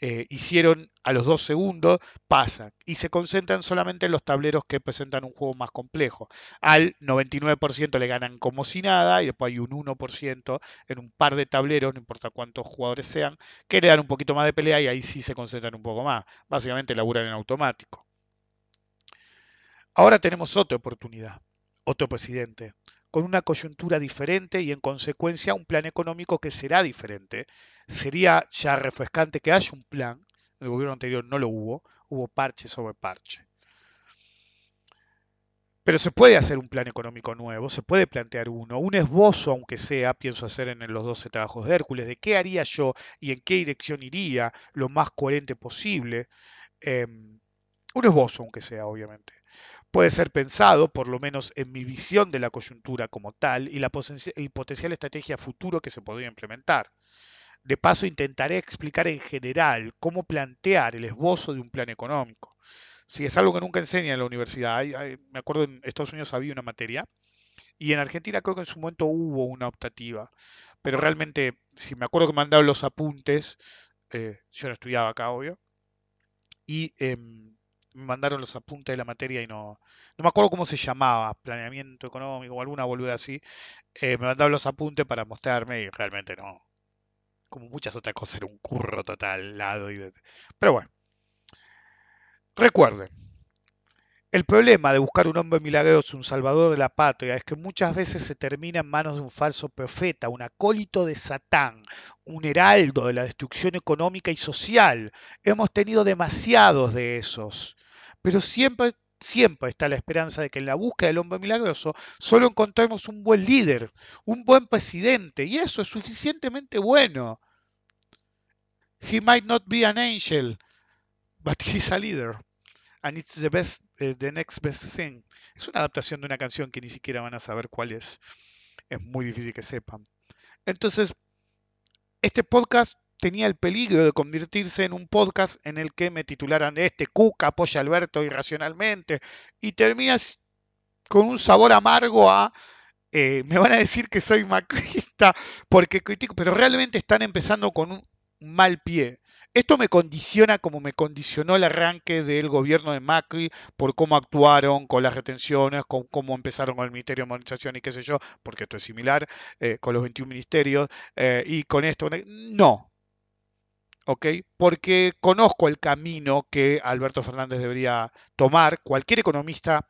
eh, hicieron a los dos segundos, pasan y se concentran solamente en los tableros que presentan un juego más complejo. Al 99% le ganan como si nada y después hay un 1% en un par de tableros, no importa cuántos jugadores sean, que le dan un poquito más de pelea y ahí sí se concentran un poco más. Básicamente laburan en automático. Ahora tenemos otra oportunidad, otro presidente, con una coyuntura diferente y en consecuencia un plan económico que será diferente. Sería ya refrescante que haya un plan, en el gobierno anterior no lo hubo, hubo parche sobre parche. Pero se puede hacer un plan económico nuevo, se puede plantear uno, un esbozo, aunque sea, pienso hacer en los 12 trabajos de Hércules, de qué haría yo y en qué dirección iría, lo más coherente posible. Eh, un esbozo, aunque sea, obviamente puede ser pensado, por lo menos en mi visión de la coyuntura como tal, y la y potencial estrategia futuro que se podría implementar. De paso, intentaré explicar en general cómo plantear el esbozo de un plan económico. Si es algo que nunca enseña en la universidad, hay, me acuerdo en Estados Unidos había una materia, y en Argentina creo que en su momento hubo una optativa, pero realmente, si me acuerdo que me los apuntes, eh, yo no estudiaba acá, obvio, y... Eh, me mandaron los apuntes de la materia y no, no me acuerdo cómo se llamaba, planeamiento económico o alguna boluda así. Eh, me mandaron los apuntes para mostrarme y realmente no. Como muchas otras cosas, era un curro total, lado y de... Pero bueno. Recuerden, el problema de buscar un hombre milagroso, un salvador de la patria, es que muchas veces se termina en manos de un falso profeta, un acólito de Satán, un heraldo de la destrucción económica y social. Hemos tenido demasiados de esos pero siempre, siempre está la esperanza de que en la búsqueda del hombre milagroso solo encontremos un buen líder, un buen presidente, y eso es suficientemente bueno. He might not be an angel, but he's a leader. And it's the best, uh, the next best thing. Es una adaptación de una canción que ni siquiera van a saber cuál es. Es muy difícil que sepan. Entonces, este podcast tenía el peligro de convertirse en un podcast en el que me titularan este Cuca apoya a Alberto irracionalmente y terminas con un sabor amargo a eh, me van a decir que soy macrista porque critico, pero realmente están empezando con un mal pie. Esto me condiciona como me condicionó el arranque del gobierno de Macri por cómo actuaron con las retenciones, con cómo empezaron con el Ministerio de Modernización y qué sé yo, porque esto es similar, eh, con los 21 ministerios, eh, y con esto. No, ¿ok? Porque conozco el camino que Alberto Fernández debería tomar. Cualquier economista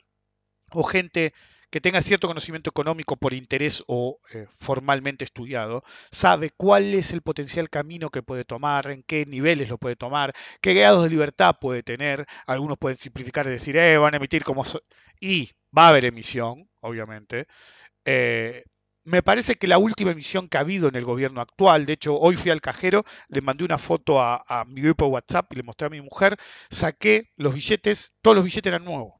o gente que tenga cierto conocimiento económico por interés o eh, formalmente estudiado, sabe cuál es el potencial camino que puede tomar, en qué niveles lo puede tomar, qué grados de libertad puede tener. Algunos pueden simplificar y decir, eh, van a emitir como... So y va a haber emisión, obviamente. Eh, me parece que la última emisión que ha habido en el gobierno actual, de hecho hoy fui al cajero, le mandé una foto a, mi grupo de WhatsApp y le mostré a mi mujer, saqué los billetes, todos los billetes eran nuevos.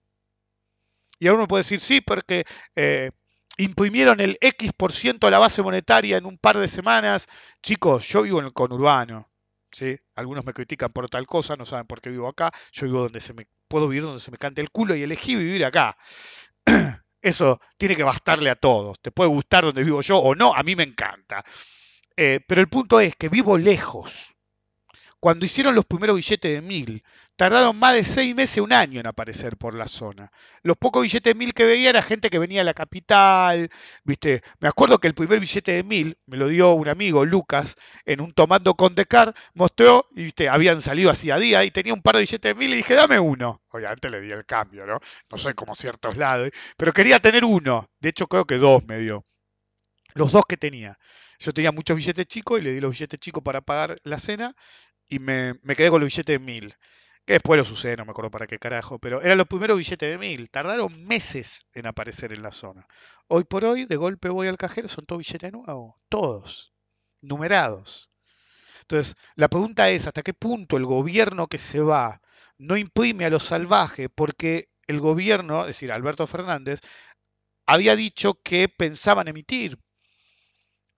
Y ahora uno puede decir, sí, porque eh, imprimieron el X por ciento de la base monetaria en un par de semanas. Chicos, yo vivo en el conurbano. ¿sí? Algunos me critican por tal cosa, no saben por qué vivo acá. Yo vivo donde se me, puedo vivir donde se me cante el culo y elegí vivir acá. Eso tiene que bastarle a todos. Te puede gustar donde vivo yo o no, a mí me encanta. Eh, pero el punto es que vivo lejos. Cuando hicieron los primeros billetes de mil, tardaron más de seis meses, un año en aparecer por la zona. Los pocos billetes de mil que veía era gente que venía de la capital, ¿viste? Me acuerdo que el primer billete de mil me lo dio un amigo, Lucas, en un tomando con Decar, mostró, y ¿viste? habían salido así a día y tenía un par de billetes de mil y dije, dame uno. Obviamente le di el cambio, ¿no? No soy como ciertos lados, pero quería tener uno. De hecho, creo que dos me dio. Los dos que tenía. Yo tenía muchos billetes chicos y le di los billetes chicos para pagar la cena y me, me quedé con los billetes de mil. Que después los usé, no me acuerdo para qué carajo, pero eran los primeros billetes de mil. Tardaron meses en aparecer en la zona. Hoy por hoy, de golpe voy al cajero, son todos billetes nuevos. Todos. Numerados. Entonces, la pregunta es, ¿hasta qué punto el gobierno que se va no imprime a lo salvaje? Porque el gobierno, es decir, Alberto Fernández, había dicho que pensaban emitir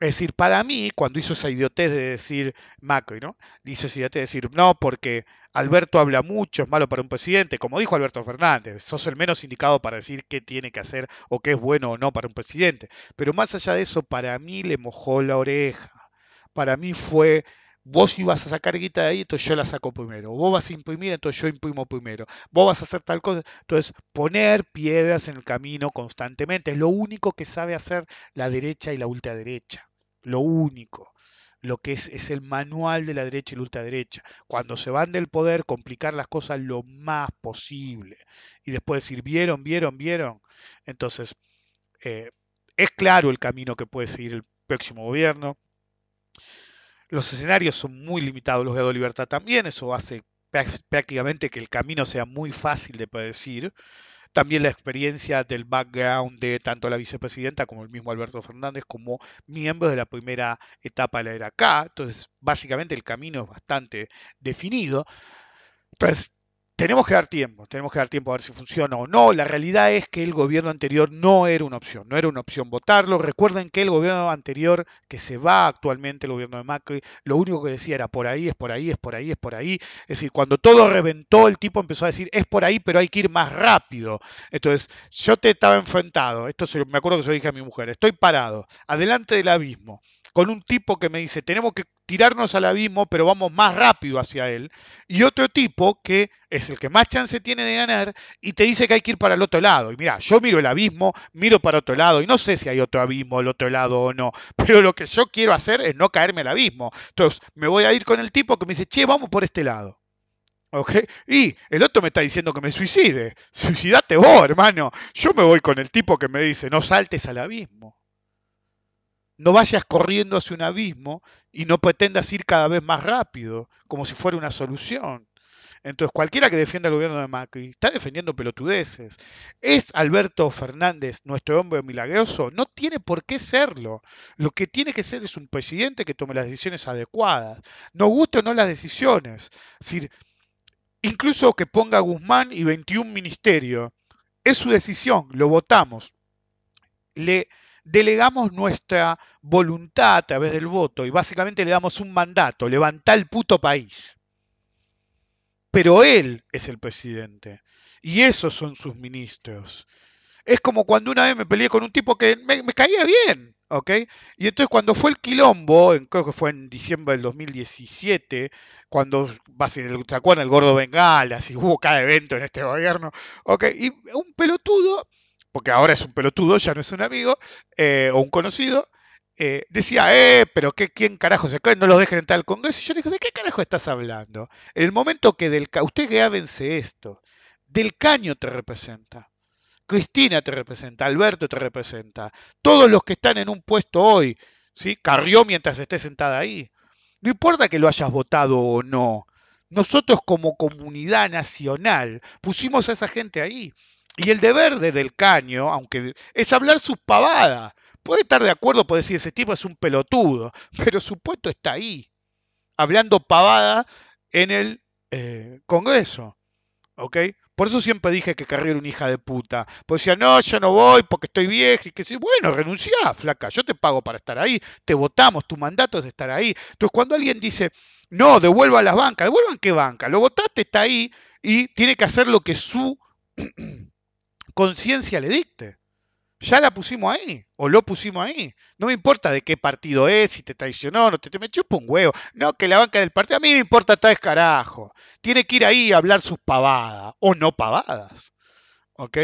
es decir, para mí, cuando hizo esa idiotez de decir Macri, ¿no? Hizo esa idiotez de decir, no, porque Alberto habla mucho, es malo para un presidente, como dijo Alberto Fernández, sos el menos indicado para decir qué tiene que hacer o qué es bueno o no para un presidente. Pero más allá de eso, para mí le mojó la oreja. Para mí fue vos ibas a sacar guita de ahí, entonces yo la saco primero. Vos vas a imprimir, entonces yo imprimo primero. Vos vas a hacer tal cosa. Entonces, poner piedras en el camino constantemente es lo único que sabe hacer la derecha y la ultraderecha. Lo único. Lo que es, el manual de la derecha y la ultraderecha. Cuando se van del poder, complicar las cosas lo más posible. Y después decir, vieron, vieron, vieron. Entonces, eh, es claro el camino que puede seguir el próximo gobierno. Los escenarios son muy limitados, los de Libertad también, eso hace prá- prácticamente que el camino sea muy fácil de predecir. También la experiencia del background de tanto la vicepresidenta como el mismo Alberto Fernández como miembros de la primera etapa de la era K. Entonces, básicamente el camino es bastante definido. Entonces, tenemos que dar tiempo, tenemos que dar tiempo a ver si funciona o no. La realidad es que el gobierno anterior no era una opción, no era una opción votarlo. Recuerden que el gobierno anterior, que se va actualmente, el gobierno de Macri, lo único que decía era por ahí, es por ahí, es por ahí, es por ahí. Es decir, cuando todo reventó, el tipo empezó a decir, es por ahí, pero hay que ir más rápido. Entonces, yo te estaba enfrentado, esto se- me acuerdo que se lo dije a mi mujer, estoy parado, adelante del abismo, con un tipo que me dice, tenemos que tirarnos al abismo, pero vamos más rápido hacia él y otro tipo que es el que más chance tiene de ganar y te dice que hay que ir para el otro lado. Y mira, yo miro el abismo, miro para otro lado y no sé si hay otro abismo al otro lado o no, pero lo que yo quiero hacer es no caerme al abismo. Entonces, me voy a ir con el tipo que me dice, che, vamos por este lado. ¿Ok? Y el otro me está diciendo que me suicide. Suicidate vos, hermano. Yo me voy con el tipo que me dice, no saltes al abismo. No vayas corriendo hacia un abismo y no pretendas ir cada vez más rápido, como si fuera una solución. Entonces, cualquiera que defienda el gobierno de Macri está defendiendo pelotudeces. ¿Es Alberto Fernández nuestro hombre milagroso? No tiene por qué serlo. Lo que tiene que ser es un presidente que tome las decisiones adecuadas. No guste o no las decisiones. Es decir, incluso que ponga a Guzmán y 21 ministerios. Es su decisión, lo votamos. Le delegamos nuestra voluntad a través del voto y básicamente le damos un mandato, levantá el puto país. Pero él es el presidente y esos son sus ministros. Es como cuando una vez me peleé con un tipo que me, caía bien, ¿ok? Y entonces cuando fue el quilombo, creo que fue en diciembre del 2017, cuando, ¿se acuerdan? El gordo Bengala, si hubo cada evento en este gobierno, ¿ok? Y un pelotudo, porque ahora es un pelotudo, ya no es un amigo, eh, o un conocido, eh, decía, eh, pero qué, ¿quién carajo se? No los dejen entrar al Congreso. Y yo le dije, ¿de qué carajo estás hablando? En el momento que del, usted grábense esto, del caño te representa. Cristina te representa, Alberto te representa, todos los que están en un puesto hoy, ¿sí? Carrió mientras esté sentada ahí. No importa que lo hayas votado o no. Nosotros como comunidad nacional pusimos a esa gente ahí. Y el deber de Del Caño, aunque es hablar sus pavadas. Puede estar de acuerdo, puede decir, ese tipo es un pelotudo, pero su puesto está ahí, hablando pavada en el eh, Congreso. ¿Ok? Por eso siempre dije que Carrió era una hija de puta. Pues decía, no, yo no voy porque estoy vieja. Y que sí, bueno, renunciá, flaca, yo te pago para estar ahí, te votamos, tu mandato es estar ahí. Entonces, cuando alguien dice, no, devuelva a las bancas, ¿devuelvan qué banca? Lo votaste, está ahí y tiene que hacer lo que su conciencia le dicte. Ya la pusimos ahí, o lo pusimos ahí. No me importa de qué partido es, si te traicionó, no te, me chupa un huevo. No, que la banca del partido, a mí me importa tal carajo. Tiene que ir ahí a hablar sus pavadas, o no pavadas. ¿Ok?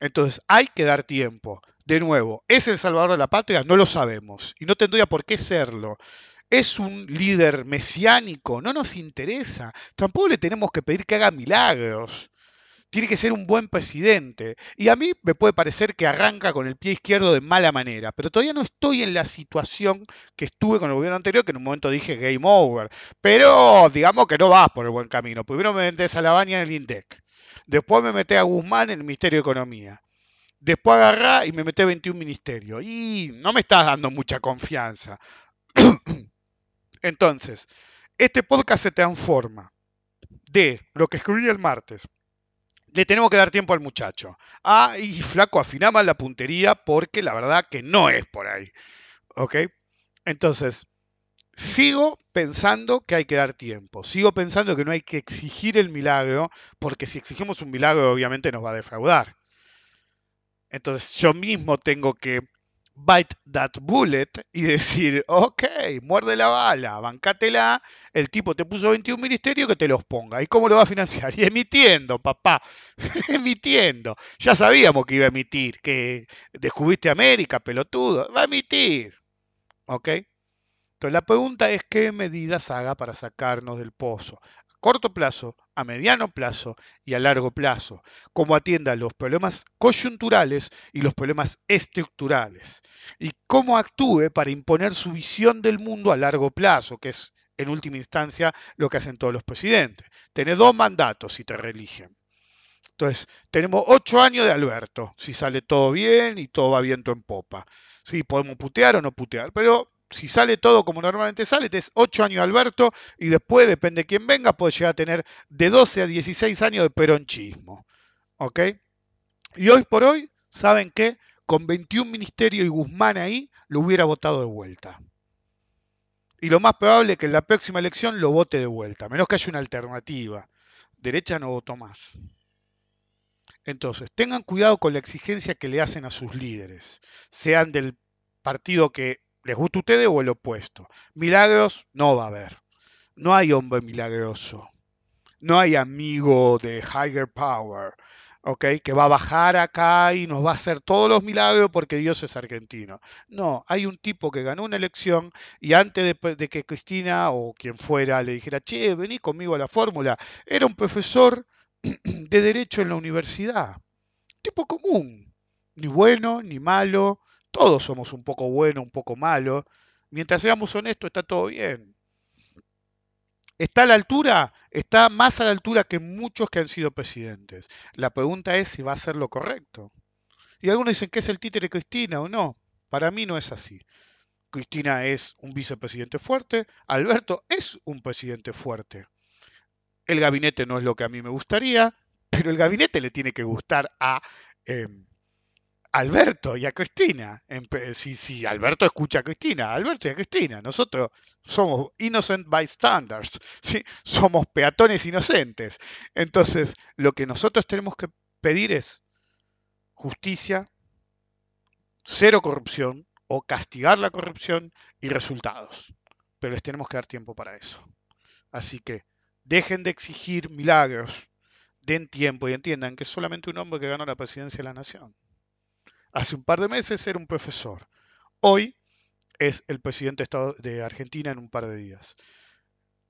Entonces, hay que dar tiempo. De nuevo, ¿es el salvador de la patria? No lo sabemos. Y no tendría por qué serlo. ¿Es un líder mesiánico? No nos interesa. Tampoco le tenemos que pedir que haga milagros tiene que ser un buen presidente. Y a mí me puede parecer que arranca con el pie izquierdo de mala manera, pero todavía no estoy en la situación que estuve con el gobierno anterior, que en un momento dije game over. Pero digamos que no vas por el buen camino. Primero me metes a la baña en el INDEC. Después me meté a Guzmán en el Ministerio de Economía. Después agarrá y me metí a 21 ministerios. Y no me estás dando mucha confianza. Entonces, este podcast se transforma de lo que escribí el martes le tenemos que dar tiempo al muchacho. Ah, y flaco, afina más la puntería porque la verdad que no es por ahí. ¿Ok? Entonces, sigo pensando que hay que dar tiempo. Sigo pensando que no hay que exigir el milagro porque si exigimos un milagro obviamente nos va a defraudar. Entonces, yo mismo tengo que bite that bullet y decir, ok, muerde la bala, bancátela, el tipo te puso 21 ministerios que te los ponga. ¿Y cómo lo va a financiar? Y emitiendo, papá, emitiendo. Ya sabíamos que iba a emitir, que descubriste América, pelotudo, va a emitir. ¿Ok? Entonces la pregunta es qué medidas haga para sacarnos del pozo. Corto plazo, a mediano plazo y a largo plazo. Cómo atienda los problemas coyunturales y los problemas estructurales. Y cómo actúe para imponer su visión del mundo a largo plazo, que es en última instancia lo que hacen todos los presidentes. Tenés dos mandatos si te reeligen. Entonces, tenemos ocho años de Alberto, si sale todo bien y todo va viento en popa. Sí, podemos putear o no putear, pero si sale todo como normalmente sale, tenés 8 años Alberto y después, depende de quién venga, puede llegar a tener de 12 a 16 años de peronchismo. ¿Ok? Y hoy por hoy, ¿saben qué? Con 21 ministerios y Guzmán ahí, lo hubiera votado de vuelta. Y lo más probable es que en la próxima elección lo vote de vuelta, menos que haya una alternativa. Derecha no votó más. Entonces, tengan cuidado con la exigencia que le hacen a sus líderes, sean del partido que les gusta a ustedes o el opuesto. Milagros no va a haber. No hay hombre milagroso. No hay amigo de higher power, ¿ok? Que va a bajar acá y nos va a hacer todos los milagros porque Dios es argentino. No, hay un tipo que ganó una elección y antes de, de que Cristina o quien fuera le dijera, che, vení conmigo a la fórmula, era un profesor de derecho en la universidad. Tipo común. Ni bueno, ni malo, todos somos un poco buenos, un poco malos. Mientras seamos honestos, está todo bien. ¿Está a la altura? Está más a la altura que muchos que han sido presidentes. La pregunta es si va a ser lo correcto. Y algunos dicen que es el títere Cristina o no. Para mí no es así. Cristina es un vicepresidente fuerte, Alberto es un presidente fuerte. El gabinete no es lo que a mí me gustaría, pero el gabinete le tiene que gustar a... Eh, Alberto y a Cristina. Si, si, Alberto escucha a Cristina, Alberto y a Cristina. Nosotros somos innocent bystanders, ¿sí? somos peatones inocentes. Entonces, lo que nosotros tenemos que pedir es justicia, cero corrupción o castigar la corrupción y resultados. Pero les tenemos que dar tiempo para eso. Así que dejen de exigir milagros, den tiempo y entiendan que es solamente un hombre que ganó la presidencia de la nación. Hace un par de meses era un profesor. Hoy es el presidente de Argentina en un par de días.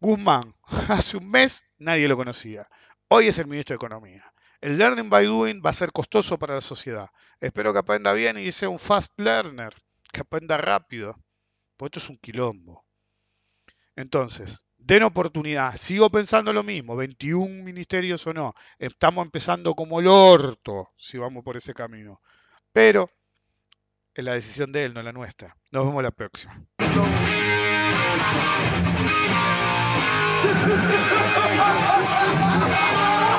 Guzmán, hace un mes nadie lo conocía. Hoy es el ministro de Economía. El learning by doing va a ser costoso para la sociedad. Espero que aprenda bien y sea un fast learner, que aprenda rápido. Porque esto es un quilombo. Entonces, den oportunidad. Sigo pensando lo mismo, 21 ministerios o no. Estamos empezando como el orto si vamos por ese camino. Pero es la decisión de él, no la nuestra. Nos vemos la próxima.